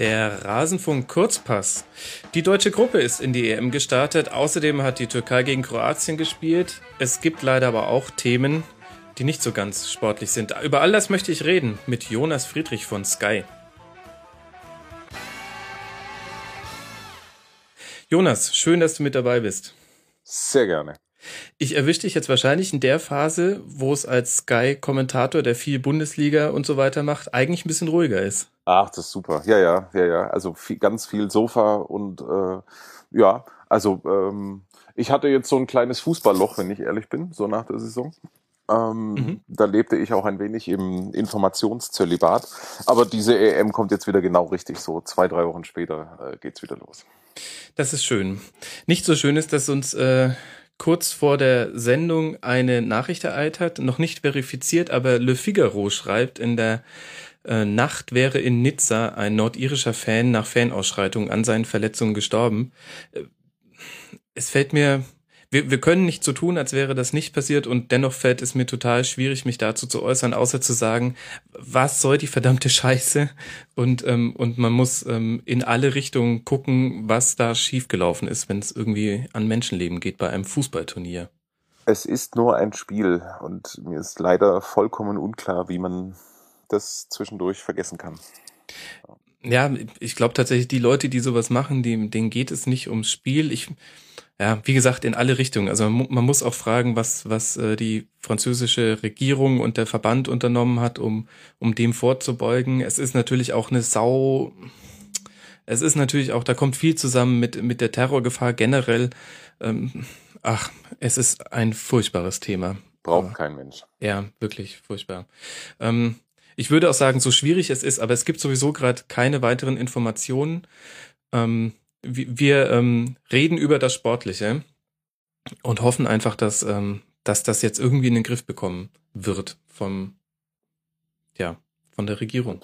Der Rasenfunk Kurzpass. Die deutsche Gruppe ist in die EM gestartet. Außerdem hat die Türkei gegen Kroatien gespielt. Es gibt leider aber auch Themen, die nicht so ganz sportlich sind. Über all das möchte ich reden mit Jonas Friedrich von Sky. Jonas, schön, dass du mit dabei bist. Sehr gerne. Ich erwische dich jetzt wahrscheinlich in der Phase, wo es als Sky-Kommentator, der viel Bundesliga und so weiter macht, eigentlich ein bisschen ruhiger ist. Ach, das ist super. Ja, ja, ja, ja. Also viel, ganz viel Sofa und äh, ja, also ähm, ich hatte jetzt so ein kleines Fußballloch, wenn ich ehrlich bin, so nach der Saison. Ähm, mhm. Da lebte ich auch ein wenig im Informationszölibat. Aber diese EM kommt jetzt wieder genau richtig. So zwei, drei Wochen später äh, geht's wieder los. Das ist schön. Nicht so schön ist, dass uns äh, kurz vor der Sendung eine Nachricht ereilt hat, noch nicht verifiziert, aber Le Figaro schreibt, in der äh, Nacht wäre in Nizza ein nordirischer Fan nach Fanausschreitung an seinen Verletzungen gestorben. Äh, es fällt mir wir, wir können nicht so tun, als wäre das nicht passiert und dennoch fällt es mir total schwierig, mich dazu zu äußern, außer zu sagen, was soll die verdammte Scheiße und, ähm, und man muss ähm, in alle Richtungen gucken, was da schiefgelaufen ist, wenn es irgendwie an Menschenleben geht bei einem Fußballturnier. Es ist nur ein Spiel und mir ist leider vollkommen unklar, wie man das zwischendurch vergessen kann. Ja, ich glaube tatsächlich, die Leute, die sowas machen, die, denen geht es nicht ums Spiel. Ich, ja, wie gesagt, in alle Richtungen. Also man, man muss auch fragen, was, was äh, die französische Regierung und der Verband unternommen hat, um, um dem vorzubeugen. Es ist natürlich auch eine Sau. Es ist natürlich auch, da kommt viel zusammen mit, mit der Terrorgefahr generell. Ähm, ach, es ist ein furchtbares Thema. Braucht kein Mensch. Ja, wirklich furchtbar. Ähm, ich würde auch sagen, so schwierig es ist, aber es gibt sowieso gerade keine weiteren Informationen. Ähm, wir ähm, reden über das Sportliche und hoffen einfach, dass, ähm, dass das jetzt irgendwie in den Griff bekommen wird vom, ja, von der Regierung.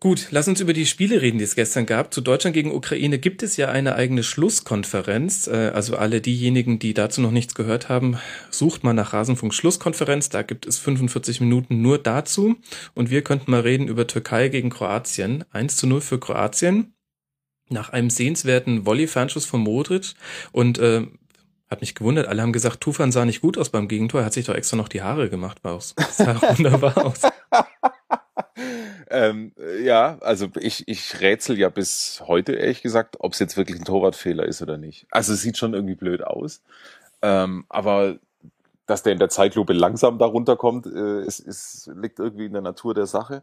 Gut, lass uns über die Spiele reden, die es gestern gab. Zu Deutschland gegen Ukraine gibt es ja eine eigene Schlusskonferenz. Äh, also alle diejenigen, die dazu noch nichts gehört haben, sucht mal nach Rasenfunk Schlusskonferenz. Da gibt es 45 Minuten nur dazu. Und wir könnten mal reden über Türkei gegen Kroatien. 1 zu 0 für Kroatien nach einem sehenswerten Volley-Fernschuss von Modric und äh, hat mich gewundert, alle haben gesagt, Tufan sah nicht gut aus beim Gegentor, er hat sich doch extra noch die Haare gemacht, war aus. Sah wunderbar aus. Ähm, ja, also ich, ich rätsel ja bis heute, ehrlich gesagt, ob es jetzt wirklich ein Torwartfehler ist oder nicht. Also es sieht schon irgendwie blöd aus. Ähm, aber dass der in der Zeitlupe langsam darunter kommt, äh, ist, ist, liegt irgendwie in der Natur der Sache.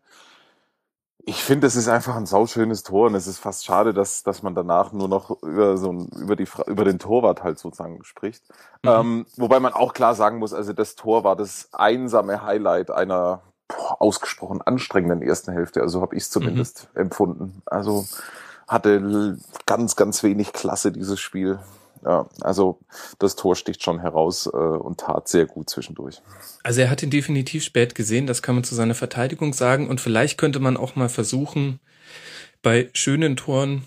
Ich finde, es ist einfach ein sauschönes Tor und es ist fast schade, dass, dass man danach nur noch über so ein, über die über den Torwart halt sozusagen spricht. Mhm. Ähm, wobei man auch klar sagen muss, also das Tor war das einsame Highlight einer boah, ausgesprochen anstrengenden ersten Hälfte. Also habe ich es zumindest mhm. empfunden. Also hatte ganz, ganz wenig Klasse dieses Spiel. Ja, also das Tor sticht schon heraus äh, und tat sehr gut zwischendurch. Also er hat ihn definitiv spät gesehen, das kann man zu seiner Verteidigung sagen. Und vielleicht könnte man auch mal versuchen, bei schönen Toren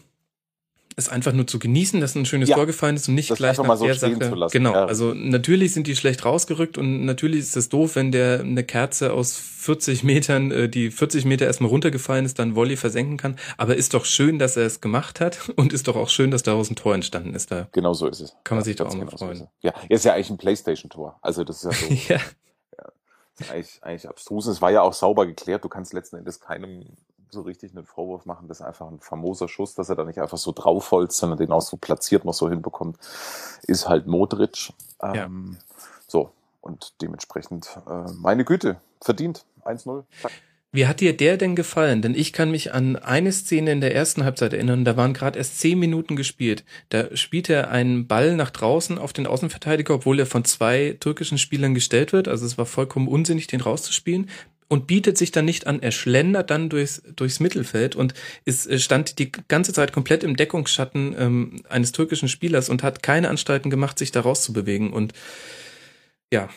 es einfach nur zu genießen, dass ein schönes ja, Tor gefallen ist und nicht gleich nach so der Sache. Genau, ja. also natürlich sind die schlecht rausgerückt und natürlich ist es doof, wenn der eine Kerze aus 40 Metern, äh, die 40 Meter erstmal runtergefallen ist, dann Volley versenken kann. Aber ist doch schön, dass er es gemacht hat und ist doch auch schön, dass daraus ein Tor entstanden ist. Da genau so ist es. Kann man ja, sich doch auch mal genau freuen. So ja, ist ja eigentlich ein Playstation-Tor. Also das ist ja so. ja. ja. Eigentlich, eigentlich abstrus. Es war ja auch sauber geklärt. Du kannst letzten Endes keinem so richtig einen Vorwurf machen. Das ist einfach ein famoser Schuss, dass er da nicht einfach so draufholzt, sondern den auch so platziert noch so hinbekommt, ist halt Modric. Ähm, ja. So, und dementsprechend, äh, meine Güte, verdient. 1-0. Wie hat dir der denn gefallen? Denn ich kann mich an eine Szene in der ersten Halbzeit erinnern, da waren gerade erst zehn Minuten gespielt. Da spielt er einen Ball nach draußen auf den Außenverteidiger, obwohl er von zwei türkischen Spielern gestellt wird. Also es war vollkommen unsinnig, den rauszuspielen und bietet sich dann nicht an. Er schlendert dann durchs, durchs Mittelfeld und ist, äh, stand die ganze Zeit komplett im Deckungsschatten ähm, eines türkischen Spielers und hat keine Anstalten gemacht, sich da rauszubewegen. Und ja.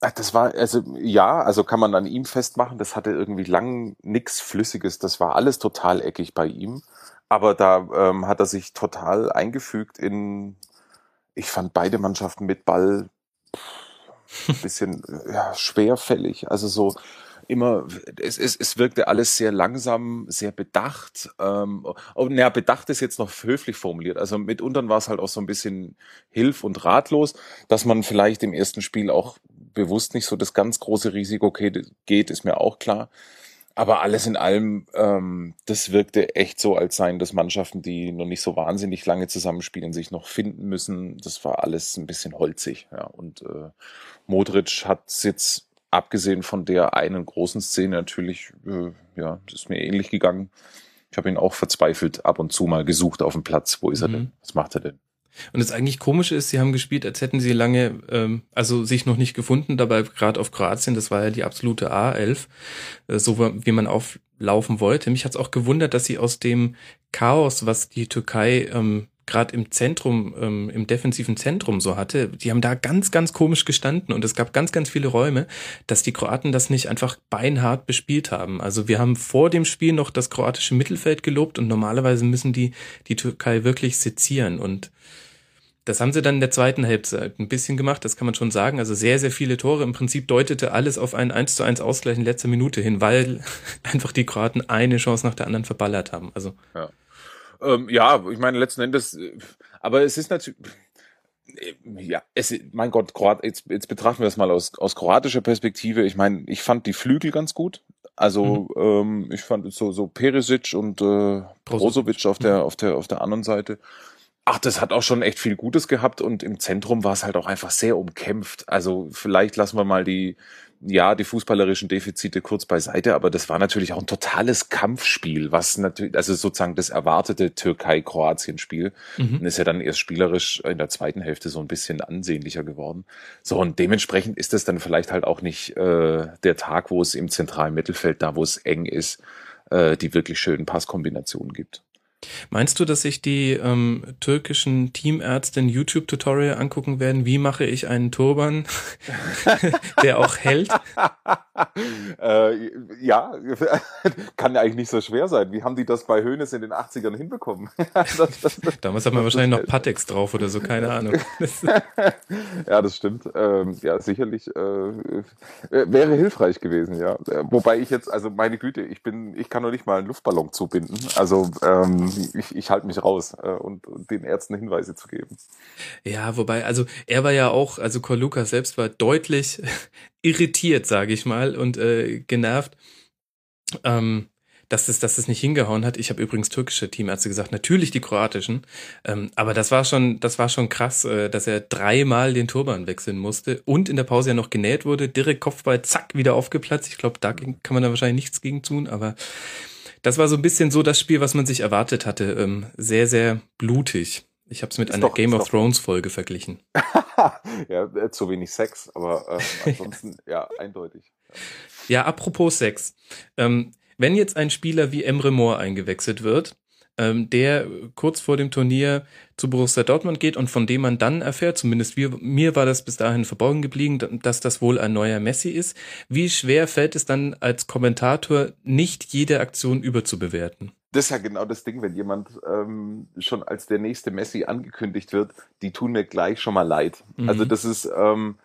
Das war, also ja, also kann man an ihm festmachen, das hatte irgendwie lang nix Flüssiges, das war alles total eckig bei ihm. Aber da ähm, hat er sich total eingefügt in, ich fand beide Mannschaften mit Ball ein bisschen ja, schwerfällig. Also so, immer, es, es, es wirkte alles sehr langsam, sehr bedacht. Ähm, oh, naja, bedacht ist jetzt noch höflich formuliert. Also mitunter war es halt auch so ein bisschen hilf- und ratlos, dass man vielleicht im ersten Spiel auch bewusst nicht so das ganz große Risiko geht, ist mir auch klar. Aber alles in allem, ähm, das wirkte echt so, als seien das Mannschaften, die noch nicht so wahnsinnig lange zusammenspielen, sich noch finden müssen. Das war alles ein bisschen holzig. Ja. Und äh, Modric hat jetzt, abgesehen von der einen großen Szene, natürlich, äh, ja, das ist mir ähnlich gegangen. Ich habe ihn auch verzweifelt ab und zu mal gesucht auf dem Platz. Wo ist er mhm. denn? Was macht er denn? Und das eigentlich komische ist, sie haben gespielt, als hätten sie lange, ähm, also sich noch nicht gefunden, dabei gerade auf Kroatien, das war ja die absolute A11, äh, so wie man auflaufen wollte. Mich hat es auch gewundert, dass sie aus dem Chaos, was die Türkei ähm, gerade im Zentrum, ähm, im defensiven Zentrum so hatte, die haben da ganz, ganz komisch gestanden und es gab ganz, ganz viele Räume, dass die Kroaten das nicht einfach beinhart bespielt haben. Also wir haben vor dem Spiel noch das kroatische Mittelfeld gelobt und normalerweise müssen die die Türkei wirklich sezieren und das haben sie dann in der zweiten Halbzeit ein bisschen gemacht, das kann man schon sagen. Also sehr, sehr viele Tore. Im Prinzip deutete alles auf einen 1 zu 1 Ausgleich in letzter Minute hin, weil einfach die Kroaten eine Chance nach der anderen verballert haben. Also. Ja, ähm, ja ich meine, letzten Endes, äh, aber es ist natürlich, äh, ja, es, mein Gott, Kroat, jetzt, jetzt betrachten wir das mal aus, aus kroatischer Perspektive. Ich meine, ich fand die Flügel ganz gut. Also mhm. ähm, ich fand so so Perisic und äh, Brozovic auf der auf der auf der anderen Seite Ach, das hat auch schon echt viel Gutes gehabt und im Zentrum war es halt auch einfach sehr umkämpft. Also vielleicht lassen wir mal die, ja, die fußballerischen Defizite kurz beiseite, aber das war natürlich auch ein totales Kampfspiel, was natürlich, also sozusagen das erwartete Türkei-Kroatien-Spiel. Mhm. Und ist ja dann erst spielerisch in der zweiten Hälfte so ein bisschen ansehnlicher geworden. So, und dementsprechend ist das dann vielleicht halt auch nicht äh, der Tag, wo es im zentralen Mittelfeld, da wo es eng ist, äh, die wirklich schönen Passkombinationen gibt. Meinst du, dass sich die ähm, türkischen Teamärzte ein YouTube-Tutorial angucken werden? Wie mache ich einen Turban, der auch hält? äh, ja, kann ja eigentlich nicht so schwer sein. Wie haben die das bei Hönes in den 80ern hinbekommen? das, das, das, Damals hat man wahrscheinlich noch Patex drauf oder so, keine Ahnung. ja, das stimmt. Ähm, ja, sicherlich äh, wäre hilfreich gewesen, ja. Wobei ich jetzt, also meine Güte, ich bin, ich kann noch nicht mal einen Luftballon zubinden. Also ähm, ich, ich halte mich raus äh, und, und den Ärzten Hinweise zu geben. Ja, wobei, also er war ja auch, also Cor Lucas selbst war deutlich irritiert, sage ich mal, und äh, genervt. Ähm, dass es, dass es nicht hingehauen hat. Ich habe übrigens türkische Teamärzte gesagt, natürlich die kroatischen. Ähm, aber das war schon, das war schon krass, äh, dass er dreimal den Turban wechseln musste und in der Pause ja noch genäht wurde, direkt Kopfball, zack, wieder aufgeplatzt. Ich glaube, da kann man da wahrscheinlich nichts gegen tun, aber das war so ein bisschen so das Spiel, was man sich erwartet hatte. Ähm, sehr, sehr blutig. Ich habe es mit ist einer doch, Game of Thrones Folge verglichen. ja, äh, zu wenig Sex, aber äh, ansonsten ja, eindeutig. Ja, apropos Sex. Ähm, wenn jetzt ein Spieler wie Emre Moore eingewechselt wird, ähm, der kurz vor dem Turnier zu Borussia Dortmund geht und von dem man dann erfährt, zumindest wir, mir war das bis dahin verborgen geblieben, dass das wohl ein neuer Messi ist. Wie schwer fällt es dann als Kommentator, nicht jede Aktion überzubewerten? Das ist ja genau das Ding, wenn jemand ähm, schon als der nächste Messi angekündigt wird, die tun mir gleich schon mal leid. Mhm. Also das ist, ähm,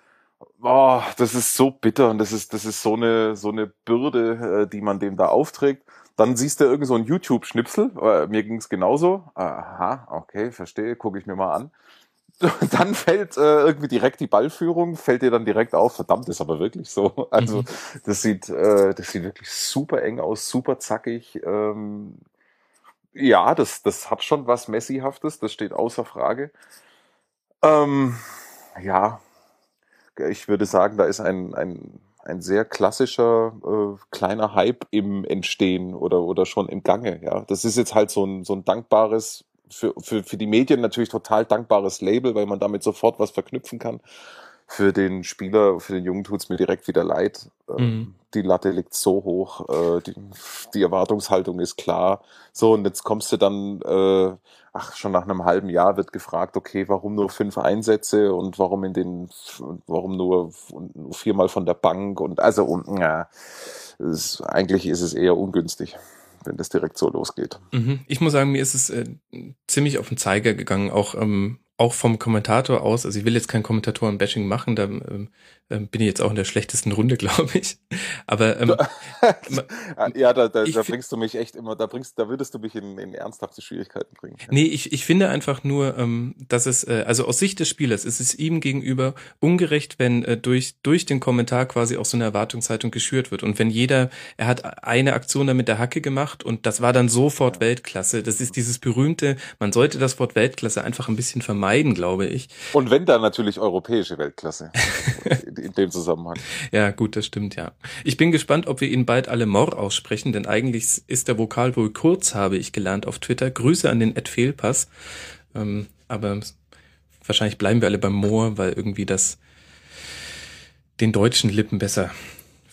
oh, das ist so bitter und das ist, das ist so eine, so eine Bürde, äh, die man dem da aufträgt. Dann siehst du irgend so ein YouTube-Schnipsel. Äh, mir ging's genauso. Aha, okay, verstehe, gucke ich mir mal an. Dann fällt äh, irgendwie direkt die Ballführung, fällt dir dann direkt auf, verdammt, ist aber wirklich so. Also mhm. das sieht, äh, das sieht wirklich super eng aus, super zackig. Ähm, ja, das, das hat schon was Messihaftes, das steht außer Frage. Ähm, ja, ich würde sagen, da ist ein, ein ein sehr klassischer äh, kleiner Hype im Entstehen oder, oder schon im Gange. Ja, das ist jetzt halt so ein, so ein dankbares, für, für, für die Medien natürlich total dankbares Label, weil man damit sofort was verknüpfen kann. Für den Spieler, für den Jungen tut's mir direkt wieder leid. Ähm, mhm. Die Latte liegt so hoch, äh, die, die Erwartungshaltung ist klar. So, und jetzt kommst du dann äh, ach, schon nach einem halben Jahr wird gefragt, okay, warum nur fünf Einsätze und warum in den, warum nur, nur viermal von der Bank und also und ja, ist, eigentlich ist es eher ungünstig wenn das direkt so losgeht. Mhm. Ich muss sagen, mir ist es äh, ziemlich auf den Zeiger gegangen, auch ähm, auch vom Kommentator aus, also ich will jetzt kein Kommentatoren-Bashing machen, da ähm, ähm bin ich jetzt auch in der schlechtesten Runde, glaube ich. Aber ähm, ja, da, da, da bringst du mich echt immer, da bringst, da würdest du mich in, in ernsthafte Schwierigkeiten bringen. Nee, ich, ich finde einfach nur, ähm, dass es, äh, also aus Sicht des Spielers ist es ihm gegenüber ungerecht, wenn äh, durch, durch den Kommentar quasi auch so eine Erwartungshaltung geschürt wird. Und wenn jeder, er hat eine Aktion da mit der Hacke gemacht und das war dann sofort Weltklasse. Das ist dieses berühmte, man sollte das Wort Weltklasse einfach ein bisschen vermeiden, glaube ich. Und wenn dann natürlich europäische Weltklasse in dem Zusammenhang. Ja, gut, das stimmt, ja. Ich bin gespannt, ob wir ihn bald alle Mor aussprechen, denn eigentlich ist der Vokal wohl kurz, habe ich gelernt auf Twitter. Grüße an den Ed Fehlpass. Ähm, aber wahrscheinlich bleiben wir alle beim Moor, weil irgendwie das den deutschen Lippen besser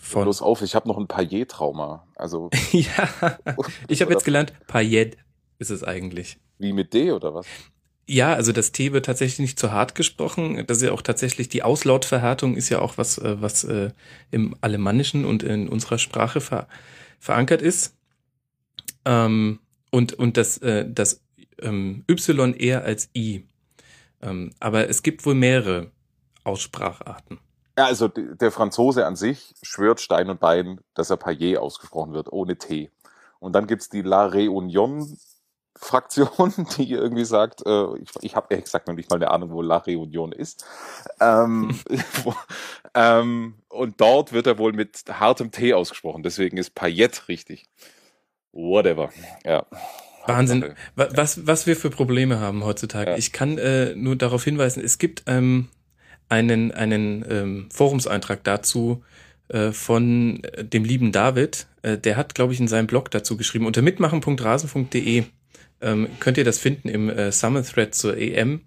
von. Los auf, ich habe noch ein Payet-Trauma. Also. ja, ich habe jetzt gelernt, Payet ist es eigentlich. Wie mit D oder was? Ja, also das T wird tatsächlich nicht zu hart gesprochen. Das ist ja auch tatsächlich die Auslautverhärtung ist ja auch was, äh, was äh, im Alemannischen und in unserer Sprache ver verankert ist. Ähm, und und das, äh, das ähm, Y eher als I. Ähm, aber es gibt wohl mehrere Ausspracharten. Ja, also der Franzose an sich schwört Stein und Bein, dass er Payet ausgesprochen wird, ohne T. Und dann gibt's die La Réunion Fraktion, die irgendwie sagt, äh, ich, ich habe ehrlich gesagt noch nicht mal eine Ahnung, wo La Réunion ist. Ähm, wo, ähm, und dort wird er wohl mit hartem T ausgesprochen, deswegen ist Payet richtig. Whatever. Ja. Wahnsinn, was, was wir für Probleme haben heutzutage. Ja. Ich kann äh, nur darauf hinweisen, es gibt ähm, einen, einen ähm, Forumseintrag dazu äh, von dem lieben David. Äh, der hat, glaube ich, in seinem Blog dazu geschrieben, unter mitmachen.rasen.de ähm, könnt ihr das finden im äh, Summer Thread zur EM.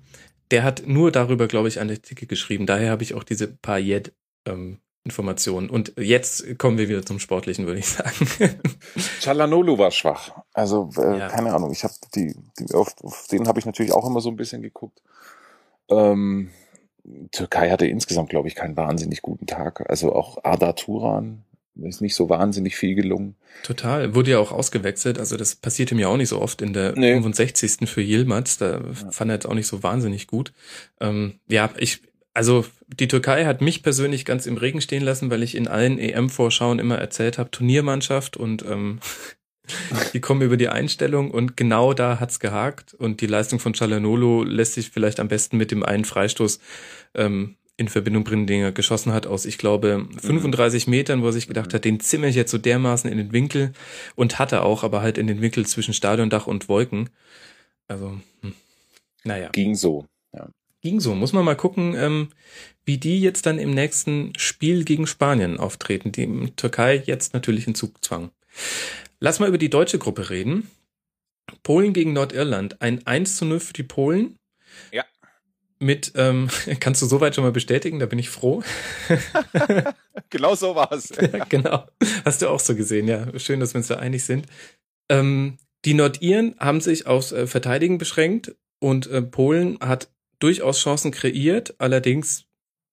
Der hat nur darüber, glaube ich, eine Artikel geschrieben. Daher habe ich auch diese paar Yet ähm, Informationen. Und jetzt kommen wir wieder zum Sportlichen, würde ich sagen. Chalanolu war schwach. Also äh, ja. keine Ahnung. Ich habe die, die auf, auf den habe ich natürlich auch immer so ein bisschen geguckt. Ähm, Türkei hatte insgesamt, glaube ich, keinen wahnsinnig guten Tag. Also auch Arda Turan ist nicht so wahnsinnig viel gelungen. Total. Wurde ja auch ausgewechselt. Also das passierte mir auch nicht so oft in der nee. 65. für Yilmaz. Da ja. fand er jetzt auch nicht so wahnsinnig gut. Ähm, ja, ich, also die Türkei hat mich persönlich ganz im Regen stehen lassen, weil ich in allen EM-Vorschauen immer erzählt habe, Turniermannschaft und ähm, die kommen über die Einstellung und genau da hat's gehakt und die Leistung von Chalanolo lässt sich vielleicht am besten mit dem einen Freistoß ähm, in Verbindung bringen, den er geschossen hat aus, ich glaube, 35 mhm. Metern, wo er sich gedacht hat, den zimmer ich jetzt so dermaßen in den Winkel und hatte auch, aber halt in den Winkel zwischen Stadiondach und Wolken. Also, hm. naja. Ging so, ja. Ging so. Muss man mal gucken, ähm, wie die jetzt dann im nächsten Spiel gegen Spanien auftreten, die im Türkei jetzt natürlich in Zugzwang. Lass mal über die deutsche Gruppe reden. Polen gegen Nordirland. Ein 1 zu 0 für die Polen. Ja mit, ähm, kannst du soweit schon mal bestätigen, da bin ich froh. genau so war es. ja, genau. Hast du auch so gesehen, ja. Schön, dass wir uns da einig sind. Ähm, die Nordiren haben sich aufs äh, Verteidigen beschränkt und äh, Polen hat durchaus Chancen kreiert, allerdings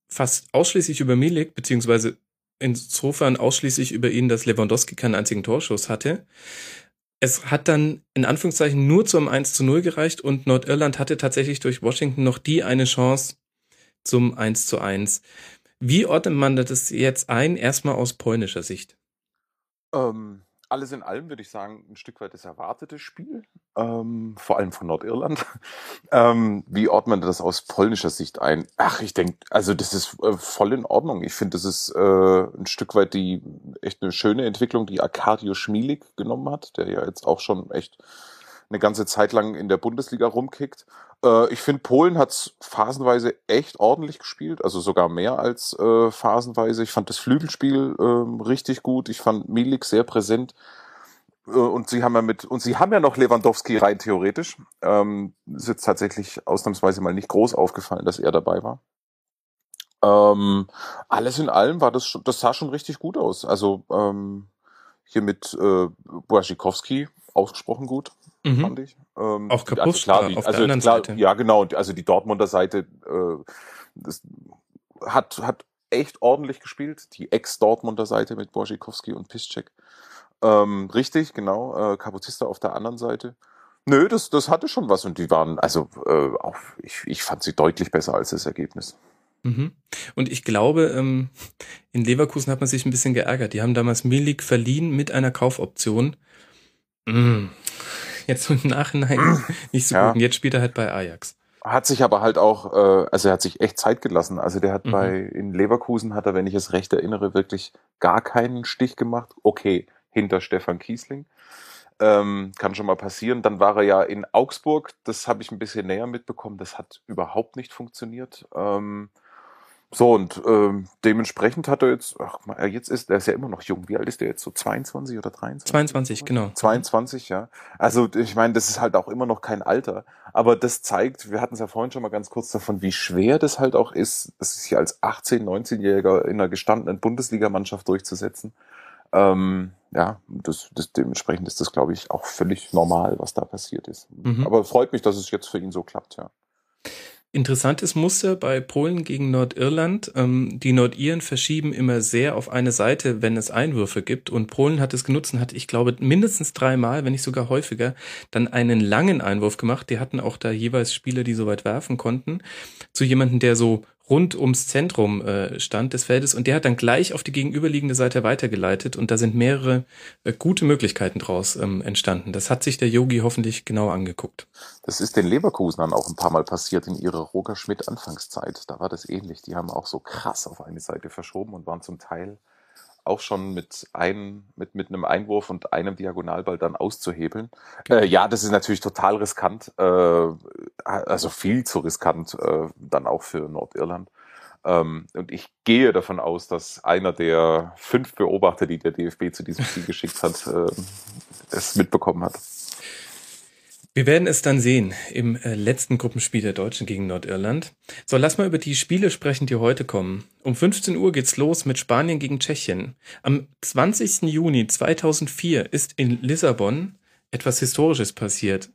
fast ausschließlich über Milik, beziehungsweise insofern ausschließlich über ihn, dass Lewandowski keinen einzigen Torschuss hatte es hat dann in Anführungszeichen nur zum 1 zu 0 gereicht und Nordirland hatte tatsächlich durch Washington noch die eine Chance zum 1 zu 1. Wie ordnet man das jetzt ein, erstmal aus polnischer Sicht? Ähm, alles in allem würde ich sagen, ein Stück weit das erwartete Spiel, ähm, vor allem von Nordirland. ähm, wie ordnet man das aus polnischer Sicht ein? Ach, ich denke, also das ist äh, voll in Ordnung. Ich finde, das ist äh, ein Stück weit die echt eine schöne Entwicklung, die Arkadio Schmilik genommen hat, der ja jetzt auch schon echt eine ganze Zeit lang in der Bundesliga rumkickt. Äh, ich finde, Polen hat phasenweise echt ordentlich gespielt, also sogar mehr als äh, phasenweise. Ich fand das Flügelspiel äh, richtig gut. Ich fand Milik sehr präsent. Äh, und sie haben ja mit, und sie haben ja noch Lewandowski rein theoretisch. Ähm, ist jetzt tatsächlich ausnahmsweise mal nicht groß aufgefallen, dass er dabei war. Ähm, alles in allem war das, das sah schon richtig gut aus. Also ähm, hier mit äh, Błażikowski ausgesprochen gut mhm. fand ich. Ähm, auch kaputt also klar, die, auf also der anderen klar, Seite. Ja, genau. Also die Dortmunder Seite äh, das hat, hat echt ordentlich gespielt. Die Ex-Dortmunder Seite mit Borzikowski und Piszczek. Ähm, richtig, genau. Äh, Kaputista auf der anderen Seite. Nö, das, das hatte schon was und die waren, also äh, auch, ich, ich fand sie deutlich besser als das Ergebnis. Mhm. Und ich glaube, ähm, in Leverkusen hat man sich ein bisschen geärgert. Die haben damals Milik verliehen mit einer Kaufoption. Mm. Jetzt im Nachhinein nicht so Ja. gut. Und jetzt spielt er halt bei Ajax. Hat sich aber halt auch, äh, also er hat sich echt Zeit gelassen. Also der hat Mhm. bei, in Leverkusen hat er, wenn ich es recht erinnere, wirklich gar keinen Stich gemacht. Okay, hinter Stefan Kiesling. Ähm, kann schon mal passieren. Dann war er ja in Augsburg, das habe ich ein bisschen näher mitbekommen, das hat überhaupt nicht funktioniert. Ähm, so, und ähm, dementsprechend hat er jetzt, ach, mal, jetzt ist, er ist ja immer noch jung. Wie alt ist der jetzt? So 22 oder 23? 22, genau. 22, ja. Also ich meine, das ist halt auch immer noch kein Alter. Aber das zeigt, wir hatten es ja vorhin schon mal ganz kurz davon, wie schwer das halt auch ist, sich als 18-, 19-Jähriger in einer gestandenen Bundesligamannschaft durchzusetzen. Ähm, ja, das, das, dementsprechend ist das, glaube ich, auch völlig normal, was da passiert ist. Mhm. Aber freut mich, dass es jetzt für ihn so klappt, ja. Interessantes Muster bei Polen gegen Nordirland. Ähm, die Nordiren verschieben immer sehr auf eine Seite, wenn es Einwürfe gibt. Und Polen hat es genutzt und hat, ich glaube, mindestens dreimal, wenn nicht sogar häufiger, dann einen langen Einwurf gemacht. Die hatten auch da jeweils Spieler, die so weit werfen konnten, zu jemandem, der so rund ums Zentrum äh, stand des Feldes und der hat dann gleich auf die gegenüberliegende Seite weitergeleitet und da sind mehrere äh, gute Möglichkeiten draus ähm, entstanden. Das hat sich der Yogi hoffentlich genau angeguckt. Das ist den Leverkusenern auch ein paar Mal passiert in ihrer Roger Schmidt Anfangszeit. Da war das ähnlich. Die haben auch so krass auf eine Seite verschoben und waren zum Teil auch schon mit einem, mit, mit einem Einwurf und einem Diagonalball dann auszuhebeln. Äh, ja, das ist natürlich total riskant, äh, also viel zu riskant äh, dann auch für Nordirland. Ähm, und ich gehe davon aus, dass einer der fünf Beobachter, die der DFB zu diesem Spiel geschickt hat, äh, es mitbekommen hat. Wir werden es dann sehen im äh, letzten Gruppenspiel der Deutschen gegen Nordirland. So, lass mal über die Spiele sprechen, die heute kommen. Um 15 Uhr geht's los mit Spanien gegen Tschechien. Am 20. Juni 2004 ist in Lissabon etwas Historisches passiert.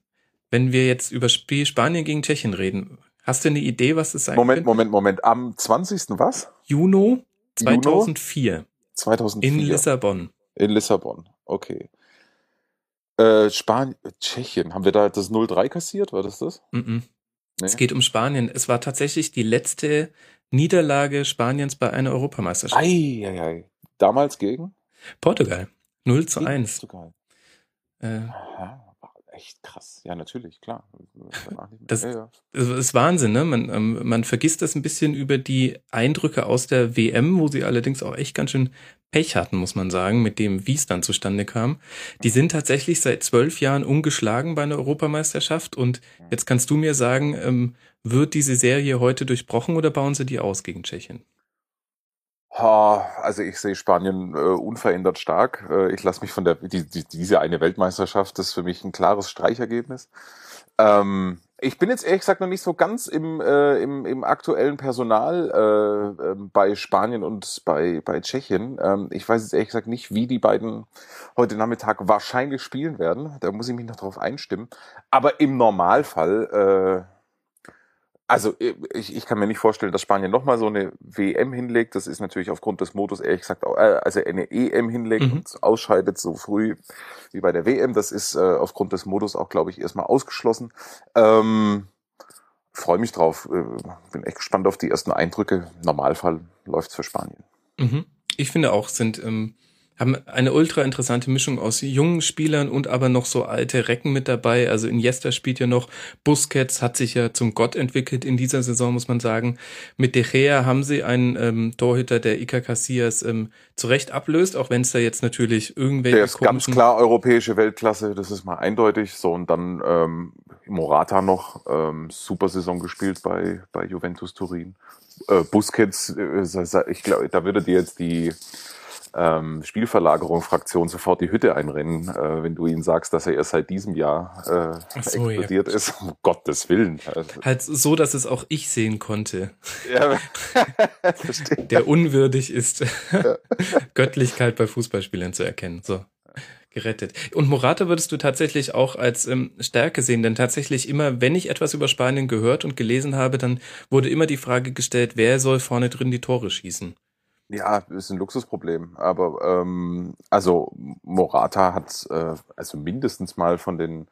Wenn wir jetzt über Spiel Spanien gegen Tschechien reden, hast du eine Idee, was es sein Moment, könnte? Moment, Moment. Am 20. was? Juno 2004 2004. in Lissabon. In Lissabon, okay. Äh, Spanien, Tschechien, haben wir da das 0-3 kassiert? War das das? Mhm. Nee. Es geht um Spanien. Es war tatsächlich die letzte Niederlage Spaniens bei einer Europameisterschaft. Ei, ei, ei. Damals gegen? Portugal. 0 zu Gegen 1. Portugal. Äh, Aha, echt krass. Ja, natürlich, klar. Das- ja, ja. das ist Wahnsinn, ne? Man, ähm, man vergisst das ein bisschen über die Eindrücke aus der WM, wo sie allerdings auch echt ganz schön Pech hatten, muss man sagen, mit dem, wie es dann zustande kam. Die sind tatsächlich seit zwölf Jahren ungeschlagen bei einer Europameisterschaft und jetzt kannst du mir sagen, ähm, wird diese Serie heute durchbrochen oder bauen sie die aus gegen Tschechien? Also ich sehe Spanien äh, unverändert stark. Äh, ich lasse mich von der die, die, diese eine Weltmeisterschaft, das ist für mich ein klares Streichergebnis. Ähm, ich bin jetzt ehrlich gesagt noch nicht so ganz im, äh, im, im aktuellen Personal äh, ähm, bei Spanien und bei, bei Tschechien. Ähm, ich weiß jetzt ehrlich gesagt nicht, wie die beiden heute Nachmittag wahrscheinlich spielen werden. Da muss ich mich noch drauf einstimmen. Aber im Normalfall, äh, also ich, ich kann mir nicht vorstellen, dass Spanien nochmal so eine WM hinlegt. Das ist natürlich aufgrund des Modus ehrlich gesagt, auch, äh, also eine EM hinlegt Mhm. und ausscheidet so früh wie bei der WM. Das ist äh, aufgrund des Modus auch, glaube ich, erstmal ausgeschlossen. Ähm, Freue mich drauf. Äh, bin echt gespannt auf die ersten Eindrücke. Normalfall läuft's für Spanien. Mhm. Ich finde auch, sind ähm, haben eine ultra interessante Mischung aus jungen Spielern und aber noch so alte Recken mit dabei. Also Iniesta spielt ja noch, Busquets hat sich ja zum Gott entwickelt in dieser Saison, muss man sagen. Mit De Gea haben sie einen ähm, Torhüter, der Iker Casillas ähm, zurecht ablöst, auch wenn es da jetzt natürlich irgendwelche Der ist ganz klar europäische Weltklasse, das ist mal eindeutig. So, und dann ähm, Morata noch, ähm, super Saison gespielt bei, bei Juventus Turin. Äh, Busquets, äh, ich glaube, da würde dir jetzt die ähm, Spielverlagerung-Fraktion sofort die Hütte einrennen, äh, wenn du ihnen sagst, dass er erst seit diesem Jahr äh, so, ja, explodiert ist. Um Gottes Willen. Also, Halt so, dass es auch ich sehen konnte, ja, der unwürdig ist, Göttlichkeit bei Fußballspielern zu erkennen. So. Gerettet. Und Morata würdest du tatsächlich auch als ähm, Stärke sehen, denn tatsächlich immer, wenn ich etwas über Spanien gehört und gelesen habe, dann wurde immer die Frage gestellt, wer soll vorne drin die Tore schießen? Ja, ist ein Luxusproblem. Aber ähm, also Morata hat äh, also mindestens mal von den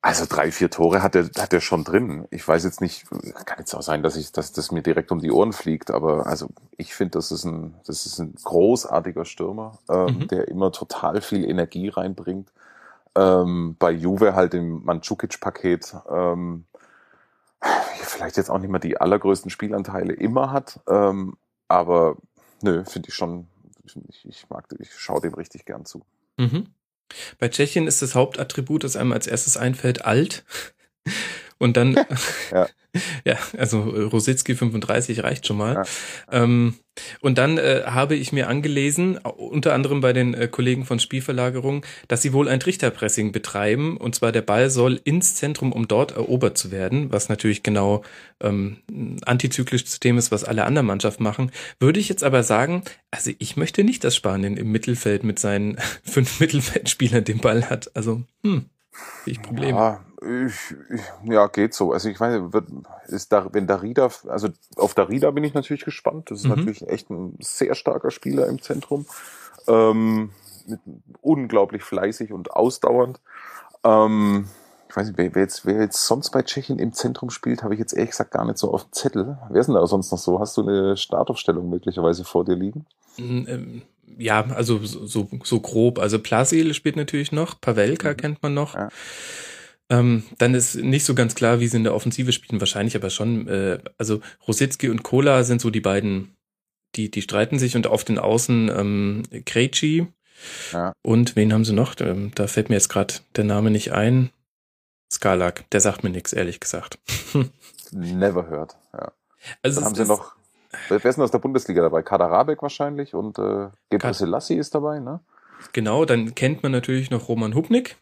Also drei, vier Tore hat er, hat er schon drin. Ich weiß jetzt nicht, kann jetzt auch sein, dass ich, dass das mir direkt um die Ohren fliegt, aber also ich finde, das ist ein, das ist ein großartiger Stürmer, ähm, mhm. der immer total viel Energie reinbringt. Ähm, bei Juve halt im Mandzukic-Paket ähm, vielleicht jetzt auch nicht mehr die allergrößten Spielanteile immer hat, ähm, aber nö, finde ich schon, ich, ich mag, ich schaue dem richtig gern zu. Mhm. Bei Tschechien ist das Hauptattribut, das einem als erstes einfällt, alt. Und dann, ja. ja, also äh, Rositzky 35 reicht schon mal. Ja. Ähm, und dann äh, habe ich mir angelesen, unter anderem bei den äh, Kollegen von Spielverlagerung, dass sie wohl ein Trichterpressing betreiben. Und zwar der Ball soll ins Zentrum, um dort erobert zu werden, was natürlich genau ähm, antizyklisches Thema ist, was alle anderen Mannschaften machen. Würde ich jetzt aber sagen, also ich möchte nicht, dass Spanien im Mittelfeld mit seinen fünf Mittelfeldspielern den Ball hat. Also, hm ich Probleme. Ja, ich, ich, ja, geht so. Also ich weiß, wird, ist da, wenn Darida, also auf Darida bin ich natürlich gespannt. Das ist mhm. natürlich echt ein sehr starker Spieler im Zentrum. Ähm, mit, unglaublich fleißig und ausdauernd. Ähm, ich weiß nicht, wer, wer, jetzt, wer jetzt sonst bei Tschechien im Zentrum spielt, habe ich jetzt ehrlich gesagt gar nicht so auf dem Zettel. Wer ist denn da sonst noch so? Hast du eine Startaufstellung möglicherweise vor dir liegen? Ähm, ja, also so, so grob. Also Plasil spielt natürlich noch, Pavelka mhm. kennt man noch. Ja. Ähm, dann ist nicht so ganz klar, wie sie in der Offensive spielen, wahrscheinlich aber schon. Äh, also Rositzky und Kola sind so die beiden, die, die streiten sich und auf den Außen ähm, Krejci. Ja. Und wen haben sie noch? Ähm, da fällt mir jetzt gerade der Name nicht ein. Skalak, der sagt mir nichts, ehrlich gesagt. Never heard, ja. Also Dann haben sie noch Wer ist denn aus der Bundesliga dabei? Kader Rabeck wahrscheinlich und äh, Gebre Selassie ist dabei, ne? Genau, dann kennt man natürlich noch Roman Hubnik.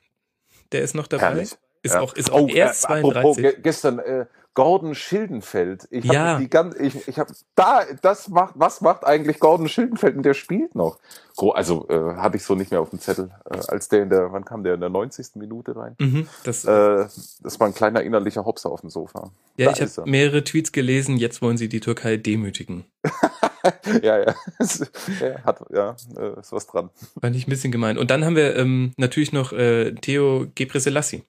Der ist noch dabei. Herrlich. Ist ja. auch, ist auch oh, erst äh, 32. Apropos, ge gestern, äh, Gordon Schildenfeld. Ich ja. habe die ganze, ich, ich habe da, das macht, was macht eigentlich Gordon Schildenfeld und der spielt noch? Also äh, hatte ich so nicht mehr auf dem Zettel, äh, als der in der, wann kam der in der 90. Minute rein? Mhm, das, äh, das war ein kleiner innerlicher Hopser auf dem Sofa. Ja, da ich habe mehrere Tweets gelesen. Jetzt wollen sie die Türkei demütigen. ja, ja, ja, hat, ja, äh, ist was dran. Fand ich ein bisschen gemein. Und dann haben wir ähm, natürlich noch äh, Theo Gebreselassie.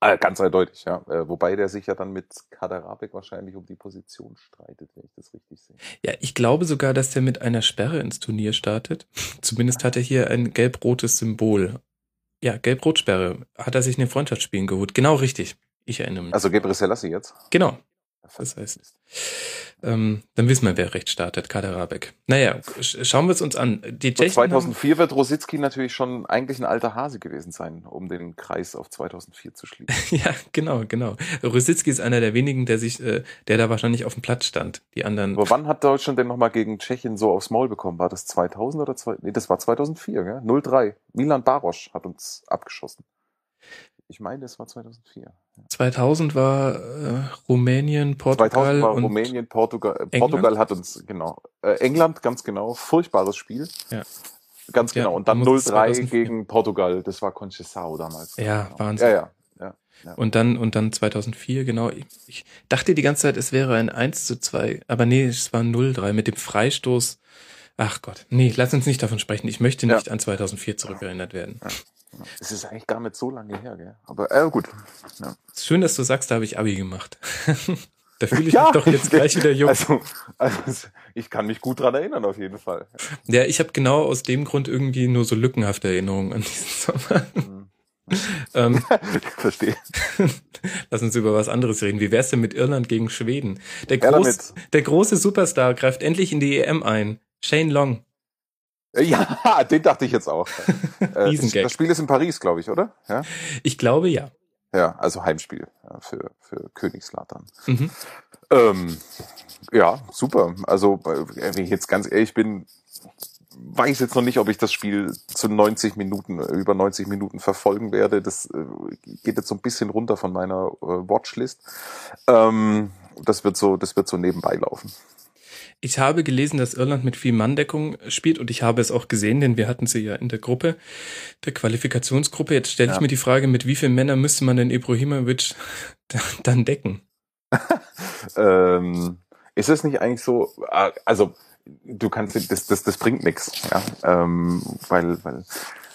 Äh, ganz eindeutig, ja. Äh, wobei der sich ja dann mit Kaderabek wahrscheinlich um die Position streitet, wenn ich das richtig sehe. Ja, ich glaube sogar, dass der mit einer Sperre ins Turnier startet. Zumindest hat er hier ein gelb-rotes Symbol. Ja, gelb-rot-Sperre. Hat er sich in den Freundschaftsspielen geholt. Genau richtig. Ich erinnere mich. Also Gebre Selassie jetzt? Genau. Das heißt, ähm, dann wissen wir, wer recht startet, Kader Rabeck. Naja, schauen wir es uns an. Die 2004 haben, wird Rositzky natürlich schon eigentlich ein alter Hase gewesen sein, um den Kreis auf 2004 zu schließen. ja, genau, genau. Rositzky ist einer der wenigen, der sich, äh, der da wahrscheinlich auf dem Platz stand. Die anderen. Aber wann hat Deutschland denn nochmal gegen Tschechien so aufs Maul bekommen? War das 2000 oder 2? Nee, das war 2004, gell? 0-3. Milan Barosch hat uns abgeschossen. Ich meine, es war 2004. 2000 war äh, Rumänien, Portugal. 2000 war Rumänien, Portugal. Äh, Portugal hat uns, genau. Äh, England, ganz genau. Furchtbares Spiel. Ja. Ganz genau. Ja, und dann 0-3 gegen Portugal. Das war Conceição damals. Ja, genau. Wahnsinn. Ja, ja. Ja, ja. Und dann, und dann 2004, genau. Ich, ich dachte die ganze Zeit, es wäre ein 1 zu 2, aber nee, es war 0-3 mit dem Freistoß. Ach Gott, nee, lass uns nicht davon sprechen. Ich möchte nicht ja. an 2004 zurückerinnert werden. Ja. Es ist eigentlich gar nicht so lange her, gell? Aber äh, gut. Ja. Schön, dass du sagst, da habe ich Abi gemacht. da fühle ich ja, mich doch jetzt gleich wieder jung. Also, also, ich kann mich gut dran erinnern, auf jeden Fall. Ja, ich habe genau aus dem Grund irgendwie nur so lückenhafte Erinnerungen an diesen Sommer. Mhm. ähm, Verstehe. Lass uns über was anderes reden. Wie wär's denn mit Irland gegen Schweden? Der, groß, der große Superstar greift endlich in die EM ein. Shane Long. Ja, den dachte ich jetzt auch. Äh, das Spiel ist in Paris, glaube ich, oder? Ja? Ich glaube ja. Ja, also Heimspiel für, für Königslatern. Mhm. Ähm, ja, super. Also, wenn ich jetzt ganz ehrlich bin, weiß jetzt noch nicht, ob ich das Spiel zu 90 Minuten, über 90 Minuten verfolgen werde. Das äh, geht jetzt so ein bisschen runter von meiner äh, Watchlist. Ähm, das wird so, das wird so nebenbei laufen. Ich habe gelesen, dass Irland mit viel Manndeckung spielt und ich habe es auch gesehen, denn wir hatten sie ja in der Gruppe, der Qualifikationsgruppe. Jetzt stelle ja. ich mir die Frage, mit wie vielen Männern müsste man denn Ibrahimovic dann decken? ähm, ist es nicht eigentlich so, äh, also du kannst das, das, das bringt nichts, ja, ähm, weil, weil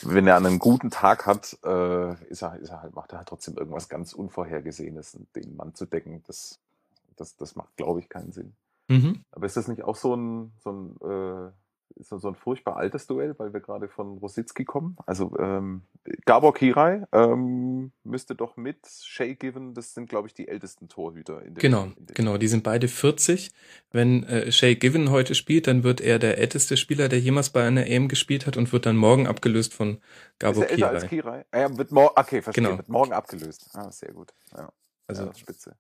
wenn er einen guten Tag hat, äh, ist er, ist er halt, macht er halt trotzdem irgendwas ganz Unvorhergesehenes, den Mann zu decken. Das, das, das macht, glaube ich, keinen Sinn. Mhm. Aber ist das nicht auch so ein, so ein äh, so ein furchtbar altes Duell, weil wir gerade von Rositzky kommen. Also ähm, Gabor Kirai ähm, müsste doch mit Shay Given, das sind glaube ich die ältesten Torhüter. In der, genau, in der genau, die sind beide 40. Wenn äh, Shay Given heute spielt, dann wird er der älteste Spieler, der jemals bei einer EM gespielt hat und wird dann morgen abgelöst von Gabor ist er Kirai. Als Kirai. Er wird morgen, okay, verstehe, genau. wird morgen abgelöst. Ah, sehr gut. Ja. Also ja, spitze.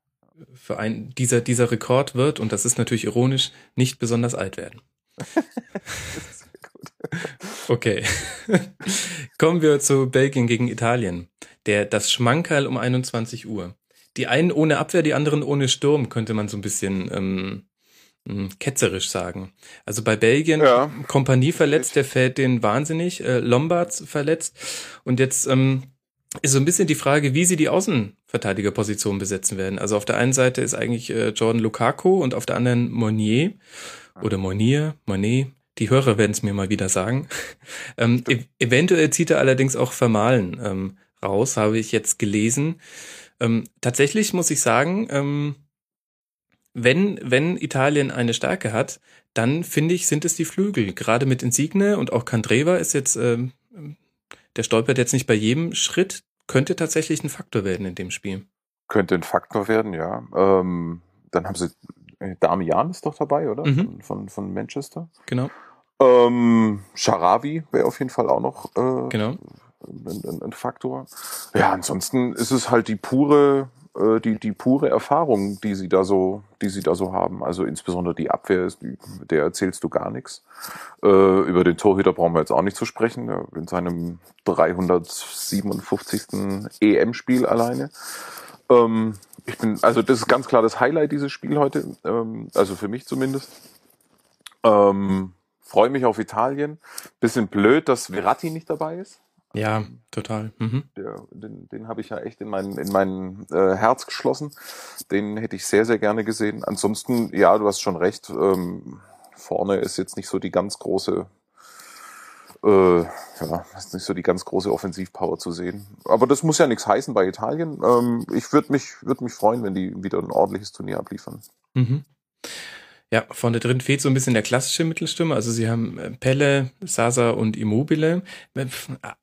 Für ein, dieser, dieser Rekord wird, und das ist natürlich ironisch, nicht besonders alt werden. okay. Kommen wir zu Belgien gegen Italien. Der, das Schmankerl um 21 Uhr. Die einen ohne Abwehr, die anderen ohne Sturm, könnte man so ein bisschen ähm, hm, ketzerisch sagen. Also bei Belgien, ja. Kompanie verletzt, der fällt den wahnsinnig, äh, Lombards verletzt. Und jetzt ähm, ist so ein bisschen die Frage, wie sie die Außenverteidigerposition besetzen werden. Also auf der einen Seite ist eigentlich äh, Jordan Lukaku und auf der anderen Monier oder Monier, Monet. Die Hörer werden es mir mal wieder sagen. ähm, e eventuell zieht er allerdings auch Vermahlen ähm, raus, habe ich jetzt gelesen. Ähm, tatsächlich muss ich sagen, ähm, wenn, wenn Italien eine Stärke hat, dann finde ich, sind es die Flügel. Gerade mit Insigne und auch Candreva ist jetzt, ähm, der stolpert jetzt nicht bei jedem Schritt, könnte tatsächlich ein Faktor werden in dem Spiel. Könnte ein Faktor werden, ja. Ähm, dann haben sie äh, Damian ist doch dabei, oder? Mhm. Von, von, von, Manchester. Genau. Ähm, Sharawi wäre auf jeden Fall auch noch äh, genau. ein, ein, ein, Faktor. Ja, ansonsten ist es halt die pure, äh, die, die pure Erfahrung, die sie da so, die sie da so haben. Also insbesondere die Abwehr, der erzählst du gar nichts. Äh, über den Torhüter brauchen wir jetzt auch nicht zu sprechen. In seinem 357. EM-Spiel alleine. Ähm, ich bin, also das ist ganz klar das Highlight dieses Spiel heute, ähm, also für mich zumindest. Ähm, Freue mich auf Italien. Bisschen blöd, dass Verratti nicht dabei ist. Ja, total. Mhm. Der, den den habe ich ja echt in mein, in mein äh, Herz geschlossen. Den hätte ich sehr, sehr gerne gesehen. Ansonsten, ja, du hast schon recht. Ähm, vorne ist jetzt nicht so die ganz große äh, ja, ist nicht so die ganz große Offensivpower zu sehen. Aber das muss ja nichts heißen bei Italien. Ähm, ich würde mich, würd mich freuen, wenn die wieder ein ordentliches Turnier abliefern. Mhm. Ja, vorne drin fehlt so ein bisschen der klassische Mittelstürmer. Also sie haben äh, Pelle, Sasa und Immobile.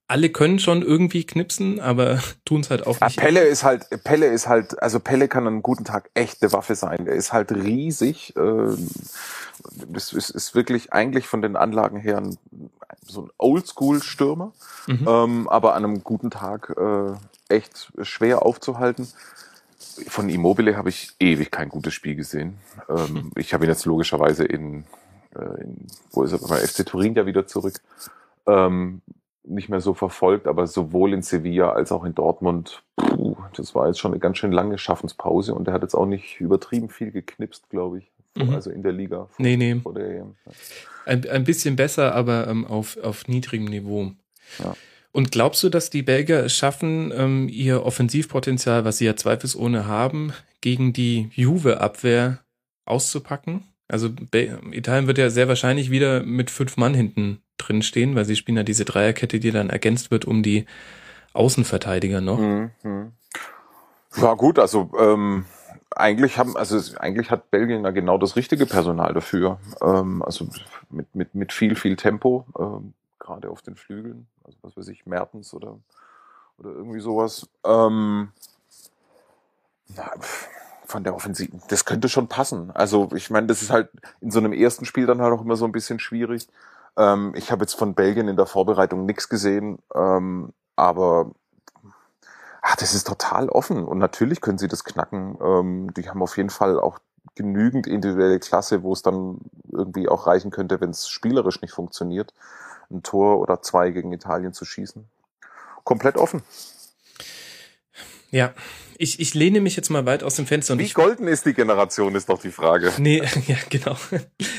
Alle können schon irgendwie knipsen, aber tun es halt auch nicht. Ja, Pelle ist halt, Pelle ist halt, also Pelle kann an einem guten Tag echte Waffe sein. Er ist halt riesig. Äh, das ist, ist wirklich eigentlich von den Anlagen her ein, so ein Oldschool-Stürmer, mhm. ähm, aber an einem guten Tag äh, echt schwer aufzuhalten. Von Immobile habe ich ewig kein gutes Spiel gesehen. Ähm, ich habe ihn jetzt logischerweise in, äh, in wo ist er, bei FC Turin ja wieder zurück, ähm, nicht mehr so verfolgt, aber sowohl in Sevilla als auch in Dortmund, puh, das war jetzt schon eine ganz schön lange Schaffenspause und er hat jetzt auch nicht übertrieben viel geknipst, glaube ich. Mhm. Also in der Liga. Vor, nee, nee. Vor der EM. Ein, ein bisschen besser, aber ähm, auf, auf niedrigem Niveau. Ja. Und glaubst du, dass die Belgier es schaffen, ähm, ihr Offensivpotenzial, was sie ja zweifelsohne haben, gegen die Juve-Abwehr auszupacken? Also Italien wird ja sehr wahrscheinlich wieder mit fünf Mann hinten drin stehen, weil sie spielen ja diese Dreierkette, die dann ergänzt wird um die Außenverteidiger noch. Mhm. mhm. Ja gut, also ähm, eigentlich haben, also eigentlich hat Belgien ja genau das richtige Personal dafür. Ähm, also mit, mit, mit viel, viel Tempo, ähm, gerade auf den Flügeln, also was weiß ich, Mertens oder, oder irgendwie sowas. Ähm, na, von der Offensive, das könnte schon passen. Also ich meine, das ist halt in so einem ersten Spiel dann halt auch immer so ein bisschen schwierig. Ähm, ich habe jetzt von Belgien in der Vorbereitung nichts gesehen, ähm, aber ach, das ist total offen und natürlich können sie das knacken. Ähm, die haben auf jeden Fall auch genügend individuelle Klasse, wo es dann irgendwie auch reichen könnte, wenn es spielerisch nicht funktioniert, ein Tor oder zwei gegen Italien zu schießen. Komplett offen. Ja, ich, ich lehne mich jetzt mal weit aus dem Fenster. Wie golden ist die Generation, ist doch die Frage. Nee, ja, genau.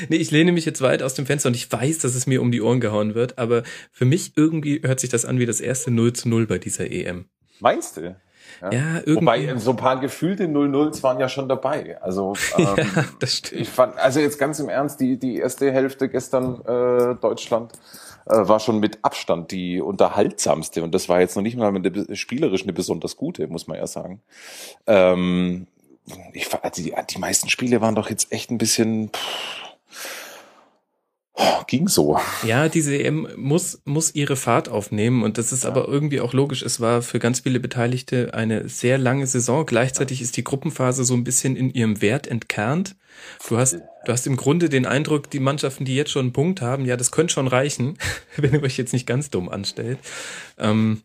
Nee, ich lehne mich jetzt weit aus dem Fenster und ich weiß, dass es mir um die Ohren gehauen wird, aber für mich irgendwie hört sich das an wie das erste 0 zu 0 bei dieser EM. Meinst du? Ja, ja irgendwie. Wobei so ein paar gefühlte 0-0s waren ja schon dabei. Also ähm, ja, das stimmt. Ich fand, also jetzt ganz im Ernst, die die erste Hälfte gestern äh, Deutschland äh, war schon mit Abstand die unterhaltsamste und das war jetzt noch nicht mal eine, spielerisch eine besonders gute, muss man ja sagen. Ähm, ich, also die, die meisten Spiele waren doch jetzt echt ein bisschen. Pff, ging so. Ja, diese EM muss, muss ihre Fahrt aufnehmen und das ist ja. aber irgendwie auch logisch. Es war für ganz viele Beteiligte eine sehr lange Saison. Gleichzeitig ist die Gruppenphase so ein bisschen in ihrem Wert entkernt. Du hast, du hast im Grunde den Eindruck, die Mannschaften, die jetzt schon einen Punkt haben, ja, das könnte schon reichen, wenn ihr euch jetzt nicht ganz dumm anstellt. Ähm,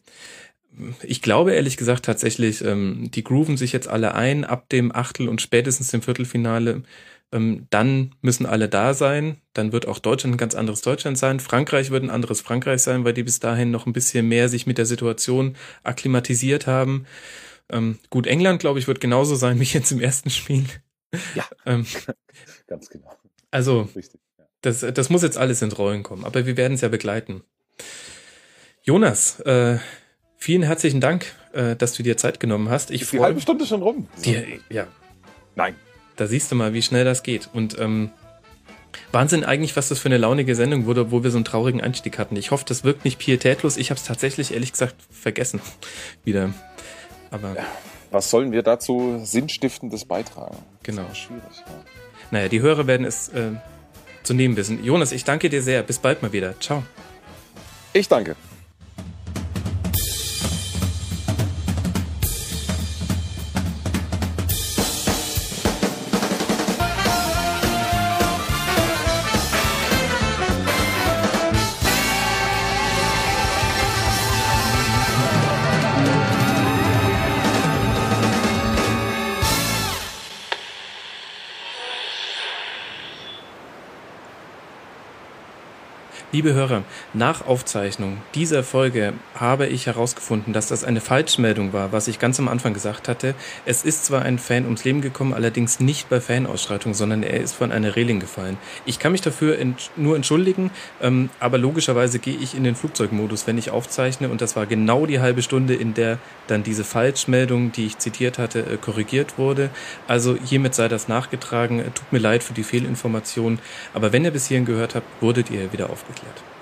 ich glaube ehrlich gesagt tatsächlich, ähm, die grooven sich jetzt alle ein ab dem Achtel und spätestens dem Viertelfinale dann müssen alle da sein. Dann wird auch Deutschland ein ganz anderes Deutschland sein. Frankreich wird ein anderes Frankreich sein, weil die bis dahin noch ein bisschen mehr sich mit der Situation akklimatisiert haben. Ähm, gut, England, glaube ich, wird genauso sein wie jetzt im ersten Spiel. Ja, ähm, ganz genau. Also, Richtig, ja. das, das muss jetzt alles ins Rollen kommen, aber wir werden es ja begleiten. Jonas, äh, vielen herzlichen Dank, äh, dass du dir Zeit genommen hast. Ich Ist die halbe Stunde schon rum. Die, ja. Nein. Da siehst du mal, wie schnell das geht. Und ähm, Wahnsinn eigentlich, was das für eine launige Sendung wurde, wo wir so einen traurigen Einstieg hatten. Ich hoffe, das wirkt nicht pietätlos. Ich habe es tatsächlich, ehrlich gesagt, vergessen. Wieder. Aber. Was sollen wir dazu Sinnstiftendes beitragen? Genau. schwierig. Ja. Naja, die Hörer werden es äh, zu nehmen wissen. Jonas, ich danke dir sehr. Bis bald mal wieder. Ciao. Ich danke. Liebe Hörer, nach Aufzeichnung dieser Folge habe ich herausgefunden, dass das eine Falschmeldung war, was ich ganz am Anfang gesagt hatte. Es ist zwar ein Fan ums Leben gekommen, allerdings nicht bei Fanausschreitung, sondern er ist von einer Reling gefallen. Ich kann mich dafür ent nur entschuldigen, ähm, aber logischerweise gehe ich in den Flugzeugmodus, wenn ich aufzeichne und das war genau die halbe Stunde, in der dann diese Falschmeldung, die ich zitiert hatte, äh, korrigiert wurde. Also hiermit sei das nachgetragen. Tut mir leid für die Fehlinformation, aber wenn ihr bis hierhin gehört habt, wurdet ihr wieder aufgeklärt. it.